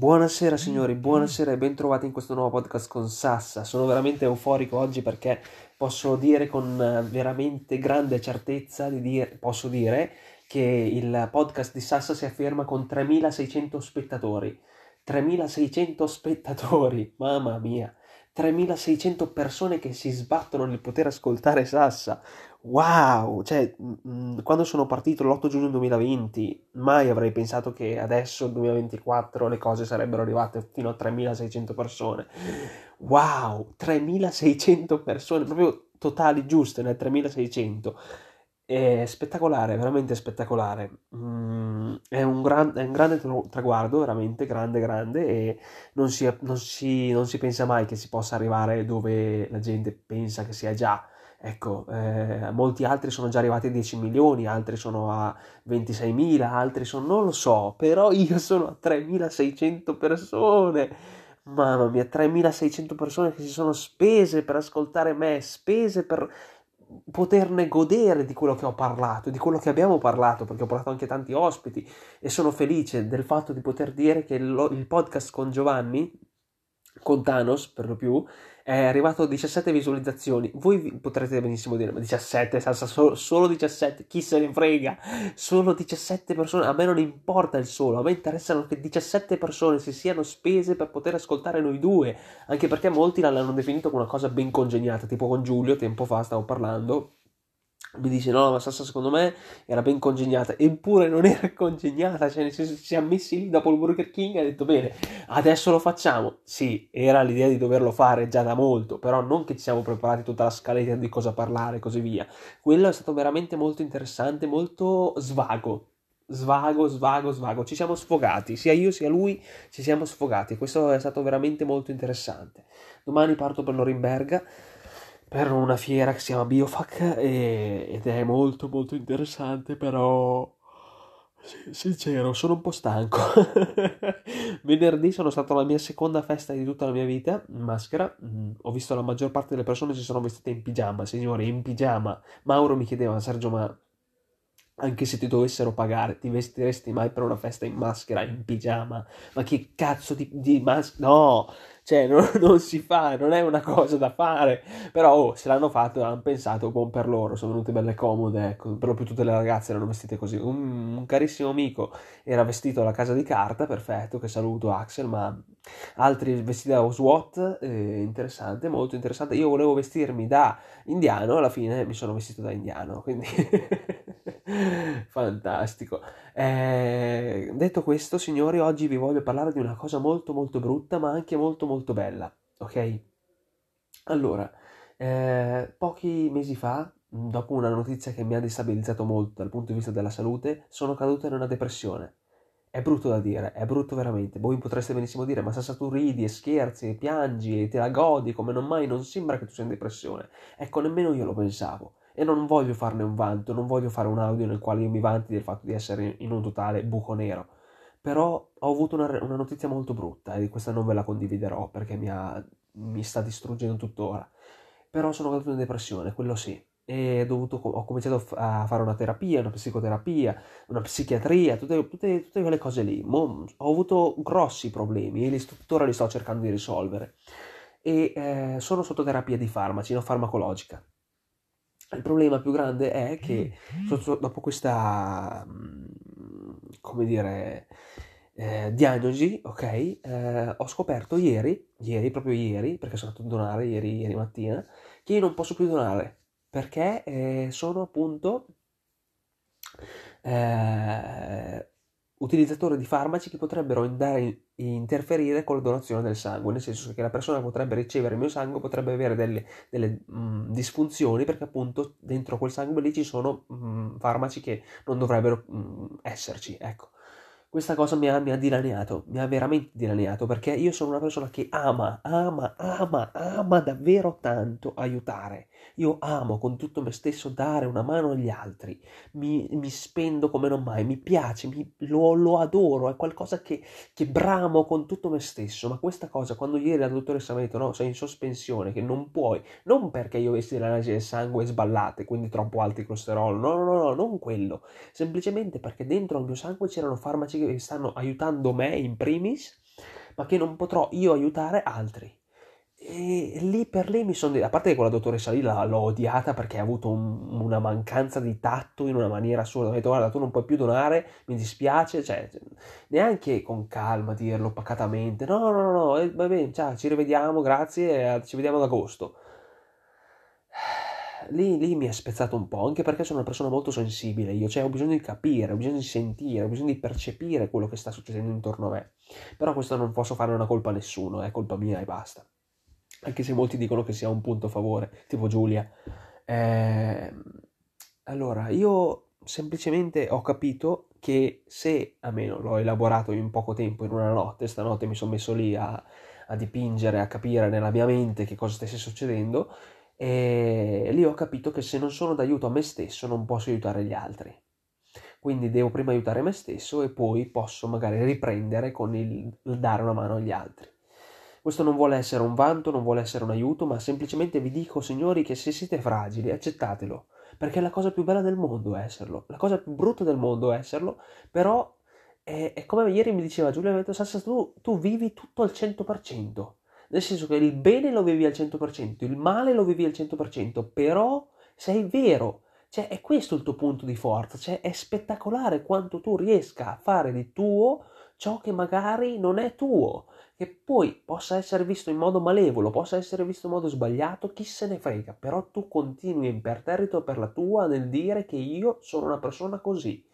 Buonasera signori, buonasera e bentrovati in questo nuovo podcast con Sassa. Sono veramente euforico oggi perché posso dire con eh, veramente grande certezza di dire, posso dire che il podcast di Sassa si afferma con 3600 spettatori. 3600 spettatori, mamma mia. 3600 persone che si sbattono nel poter ascoltare Sassa. Wow! Cioè, mm, mm, quando sono partito l'8 giugno 2020, mai avrei pensato che adesso, nel 2024, le cose sarebbero arrivate fino a 3600 persone. Wow! 3600 persone, proprio totali giuste nel 3600. È spettacolare, veramente spettacolare. Mm, è, un gran, è, un grande traguardo, veramente grande, grande, e non si, non, si, non si, pensa mai che si possa arrivare dove la gente pensa che sia già. Ecco, eh, molti altri sono già arrivati a 10 milioni, altri sono a 26 mila, altri sono, non lo so, però io sono a 3600 persone. Mamma mia, 3600 persone che si sono spese per ascoltare me, spese per poterne godere di quello che ho parlato, di quello che abbiamo parlato, perché ho portato anche tanti ospiti e sono felice del fatto di poter dire che il podcast con Giovanni, con Thanos per lo più, è arrivato a 17 visualizzazioni. Voi potrete benissimo dire, ma 17, salsa solo, solo 17, chi se ne frega? Solo 17 persone, a me non importa il solo, a me interessano che 17 persone si siano spese per poter ascoltare noi due, anche perché molti l'hanno definito come una cosa ben congegnata, tipo con Giulio, tempo fa stavo parlando, mi dice no, ma Sassa secondo me era ben congegnata, eppure non era congegnata, cioè nel senso ci siamo messi lì dopo il Burger King e ha detto bene, adesso lo facciamo. Sì, era l'idea di doverlo fare già da molto, però non che ci siamo preparati tutta la scaletta di cosa parlare e così via. Quello è stato veramente molto interessante, molto svago. Svago, svago, svago. Ci siamo sfogati, sia io sia lui ci siamo sfogati. Questo è stato veramente molto interessante. Domani parto per Norimberga per una fiera che si chiama Biofac e, ed è molto molto interessante, però sincero, sono un po' stanco. Venerdì sono stato alla mia seconda festa di tutta la mia vita, in maschera. Mm, ho visto la maggior parte delle persone si sono vestite in pigiama, signore, in pigiama. Mauro mi chiedeva, Sergio, ma anche se ti dovessero pagare, ti vestiresti mai per una festa in maschera, in pigiama? Ma che cazzo di, di maschera? No! Cioè, non, non, si fa, non è una cosa da fare. Però, oh, se l'hanno fatto, hanno pensato, buon per loro, sono venute belle comode, ecco. Proprio tutte le ragazze erano vestite così. Un, un carissimo amico era vestito alla casa di carta, perfetto, che saluto Axel, ma altri vestiti da SWAT, eh, interessante, molto interessante. Io volevo vestirmi da indiano, alla fine mi sono vestito da indiano, quindi fantastico. Eh, detto questo, signori, oggi vi voglio parlare di una cosa molto molto brutta, ma anche molto molto bella, ok? Allora, eh, pochi mesi fa, dopo una notizia che mi ha destabilizzato molto dal punto di vista della salute, sono caduto in una depressione. È brutto da dire, è brutto veramente. Voi potreste benissimo dire, ma se tu ridi e scherzi e piangi e te la godi come non mai, non sembra che tu sia in depressione. Ecco, nemmeno io lo pensavo. E non voglio farne un vanto, non voglio fare un audio nel quale io mi vanti del fatto di essere in un totale buco nero. Però ho avuto una, una notizia molto brutta e questa non ve la condividerò perché mi, ha, mi sta distruggendo tuttora. Però sono caduto in depressione, quello sì e dovuto, ho cominciato a fare una terapia, una psicoterapia, una psichiatria, tutte, tutte, tutte quelle cose lì. Mo, ho avuto grossi problemi e li, tuttora li sto cercando di risolvere. E eh, sono sotto terapia di farmaci, no farmacologica. Il problema più grande è che sotto, dopo questa, mm, come dire, eh, diagnosi, ok, eh, ho scoperto ieri, ieri, proprio ieri, perché sono andato a donare ieri, ieri mattina, che io non posso più donare perché eh, sono appunto eh, utilizzatori di farmaci che potrebbero andare a interferire con la donazione del sangue, nel senso che la persona potrebbe ricevere il mio sangue, potrebbe avere delle, delle mh, mm, disfunzioni perché appunto dentro quel sangue lì ci sono mh, mm, farmaci che non dovrebbero mh, mm, esserci, ecco questa cosa mi ha, mi ha dilaniato, mi ha veramente dilaniato perché io sono una persona che ama, ama, ama, ama davvero tanto aiutare. Io amo con tutto me stesso dare una mano agli altri, mi, mi spendo come non mai, mi piace, mi, lo, lo, adoro, è qualcosa che, che, bramo con tutto me stesso. Ma questa cosa, quando ieri la dottoressa mi ha detto no, sei in sospensione, che non puoi, non perché io avessi le analisi del sangue sballate, quindi troppo alti colesterolo, no, no, no, no, non quello, semplicemente perché dentro al mio sangue c'erano farmaci che stanno aiutando me in primis ma che non potrò io aiutare altri. E lì per lì mi sono... A parte che quella dottoressa lì l'ho odiata perché ha avuto un, una mancanza di tatto in una maniera assurda. Mi ha detto guarda tu non puoi più donare, mi dispiace, cioè neanche con calma dirlo pacatamente. No, no, no, no, eh, va bene, ciao, ci rivediamo, grazie, ci vediamo ad agosto. Lì, lì, mi è spezzato un po', anche perché sono una persona molto sensibile io, cioè ho bisogno di capire, ho bisogno di sentire, ho bisogno di percepire quello che sta succedendo intorno a me. Però questo non posso fare una colpa a nessuno, è colpa mia e basta anche se molti dicono che sia un punto a favore, tipo Giulia. Eh, allora, io semplicemente ho capito che se, almeno l'ho elaborato in poco tempo, in una notte, stanotte mi sono messo lì a, a dipingere, a capire nella mia mente che cosa stesse succedendo, e lì ho capito che se non sono d'aiuto a me stesso non posso aiutare gli altri. Quindi devo prima aiutare me stesso e poi posso magari riprendere con il, dare una mano agli altri. Questo non vuole essere un vanto, non vuole essere un aiuto, ma semplicemente vi dico, signori, che se siete fragili, accettatelo, perché è la cosa più bella del mondo esserlo, la cosa più brutta del mondo esserlo, però è, è come ieri mi diceva Giulia, detto, Sassa, tu, tu vivi tutto al 100%, nel senso che il bene lo vivi al 100%, il male lo vivi al 100%, però sei vero, cioè è questo il tuo punto di forza, cioè è spettacolare quanto tu riesca a fare di tuo ciò che magari non è tuo, che poi possa essere visto in modo malevolo, possa essere visto in modo sbagliato, chi se ne frega, però tu continui imperterrito per la tua nel dire che io sono una persona così.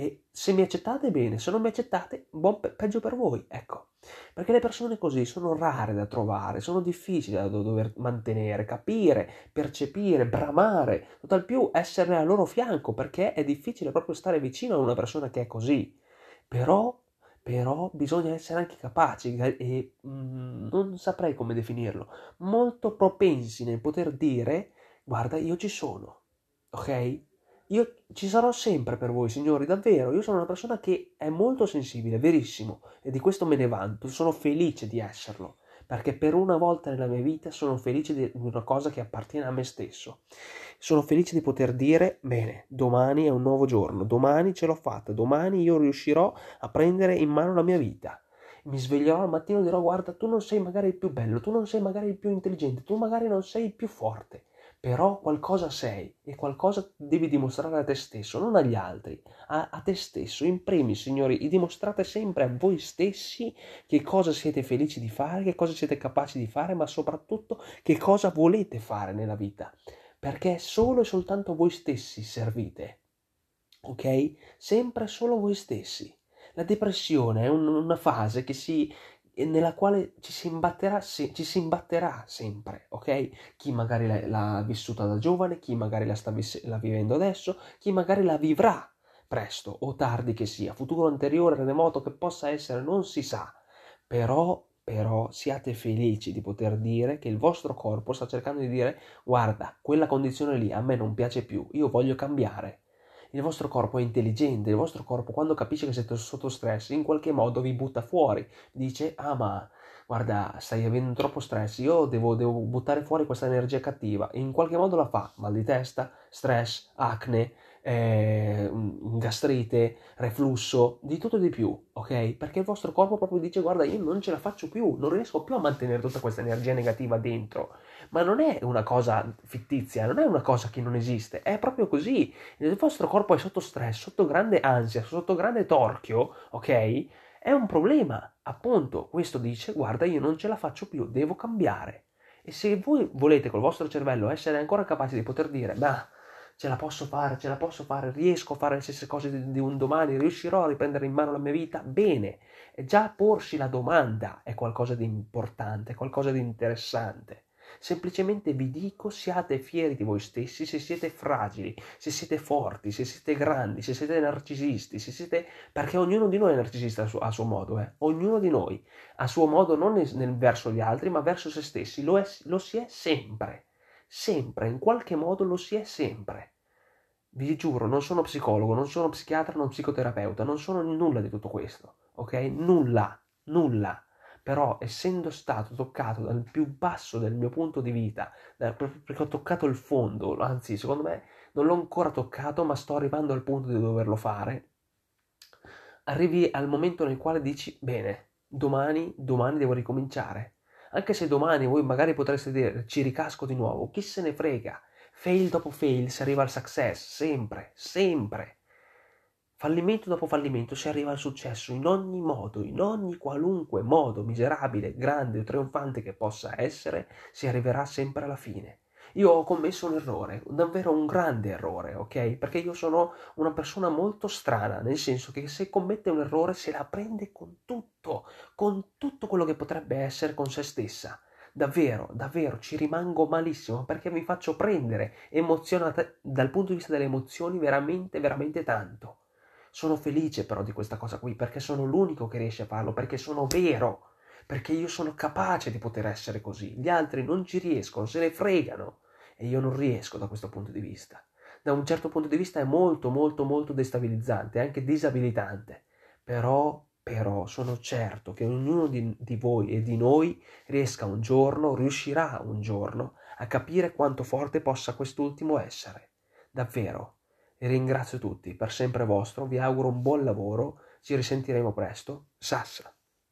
E se mi accettate bene, se non mi accettate, buon pe- peggio per voi, ecco. Perché le persone così sono rare da trovare, sono difficili da dover mantenere, capire, percepire, bramare, tutt'al più essere al loro fianco, perché è difficile proprio stare vicino a una persona che è così. Però però bisogna essere anche capaci e mm, non saprei come definirlo, molto propensi nel poter dire guarda io ci sono, ok? Io ci sarò sempre per voi signori, davvero, io sono una persona che è molto sensibile, verissimo, e di questo me ne vanto, sono felice di esserlo. Perché per una volta nella mia vita sono felice di una cosa che appartiene a me stesso. Sono felice di poter dire, bene, domani è un nuovo giorno, domani ce l'ho fatta, domani io riuscirò a prendere in mano la mia vita. Mi sveglierò al mattino e dirò, guarda, tu non sei magari il più bello, tu non sei magari il più intelligente, tu magari non sei il più forte, però qualcosa sei e qualcosa devi dimostrare a te stesso, non agli altri, a, a te stesso. In primis, signori, dimostrate sempre a voi stessi che cosa siete felici di fare, che cosa siete capaci di fare, ma soprattutto che cosa volete fare nella vita, perché solo e soltanto voi stessi servite, ok? Sempre solo voi stessi. La depressione è un, una fase che si, nella quale ci si imbatterà, se, ci si imbatterà sempre, ok? Chi magari l'ha, l'ha vissuta da giovane, chi magari la sta vis- la vivendo adesso, chi magari la vivrà presto o tardi che sia, futuro anteriore, remoto che possa essere, non si sa, però però siate felici di poter dire che il vostro corpo sta cercando di dire guarda, quella condizione lì a me non piace più, io voglio cambiare il vostro corpo è intelligente, il vostro corpo quando capisce che siete sotto stress in qualche modo vi butta fuori, dice ah ma guarda stai avendo troppo stress, io devo, devo buttare fuori questa energia cattiva. E in qualche modo la fa, mal di testa, stress, acne, eh, gastrite, reflusso, di tutto e di più, ok? Perché il vostro corpo proprio dice guarda io non ce la faccio più, non riesco più a mantenere tutta questa energia negativa dentro. Ma non è una cosa fittizia, non è una cosa che non esiste, è proprio così. Il vostro corpo è sotto stress, sotto grande ansia, sotto grande torchio, ok? È un problema, appunto, questo dice guarda io non ce la faccio più, devo cambiare. E se voi volete col vostro cervello essere ancora capaci di poter dire, ma ce la posso fare, ce la posso fare, riesco a fare le stesse cose di, di un domani, riuscirò a riprendere in mano la mia vita, bene. E già porsi la domanda è qualcosa di importante, qualcosa di interessante. Semplicemente vi dico siate fieri di voi stessi se siete fragili, se siete forti, se siete grandi, se siete narcisisti, se siete... perché ognuno di noi è narcisista a suo, a suo modo, eh? ognuno di noi a suo modo non nel, nel, verso gli altri ma verso se stessi, lo, è, lo si è sempre sempre, in qualche modo lo si è sempre. Vi giuro, non sono psicologo, non sono psichiatra, non psicoterapeuta, non sono nulla di tutto questo, ok? Nulla, nulla. Però essendo stato toccato dal più basso del mio punto di vita, perché ho toccato il fondo, anzi secondo me non l'ho ancora toccato, ma sto arrivando al punto di doverlo fare, arrivi al momento nel quale dici, bene, domani, domani devo ricominciare. Anche se domani voi magari potreste dire ci ricasco di nuovo, chi se ne frega? Fail dopo fail si arriva al success, sempre, sempre. Fallimento dopo fallimento si arriva al successo in ogni modo, in ogni qualunque modo miserabile, grande o trionfante che possa essere, si arriverà sempre alla fine. Io ho commesso un errore, davvero un grande errore, ok? Perché io sono una persona molto strana, nel senso che se commette un errore se la prende con tutto, con tutto quello che potrebbe essere con se stessa. Davvero, davvero, ci rimango malissimo perché mi faccio prendere emozionata dal punto di vista delle emozioni veramente, veramente tanto. Sono felice però di questa cosa qui perché sono l'unico che riesce a farlo, perché sono vero, perché io sono capace di poter essere così. Gli altri non ci riescono, se ne fregano e io non riesco da questo punto di vista. Da un certo punto di vista è molto, molto, molto destabilizzante, anche disabilitante, però però sono certo che ognuno di, di, voi e di noi riesca un giorno, riuscirà un giorno a capire quanto forte possa quest'ultimo essere. Davvero, ringrazio tutti, per sempre vostro, vi auguro un buon lavoro, ci risentiremo presto. Sassa.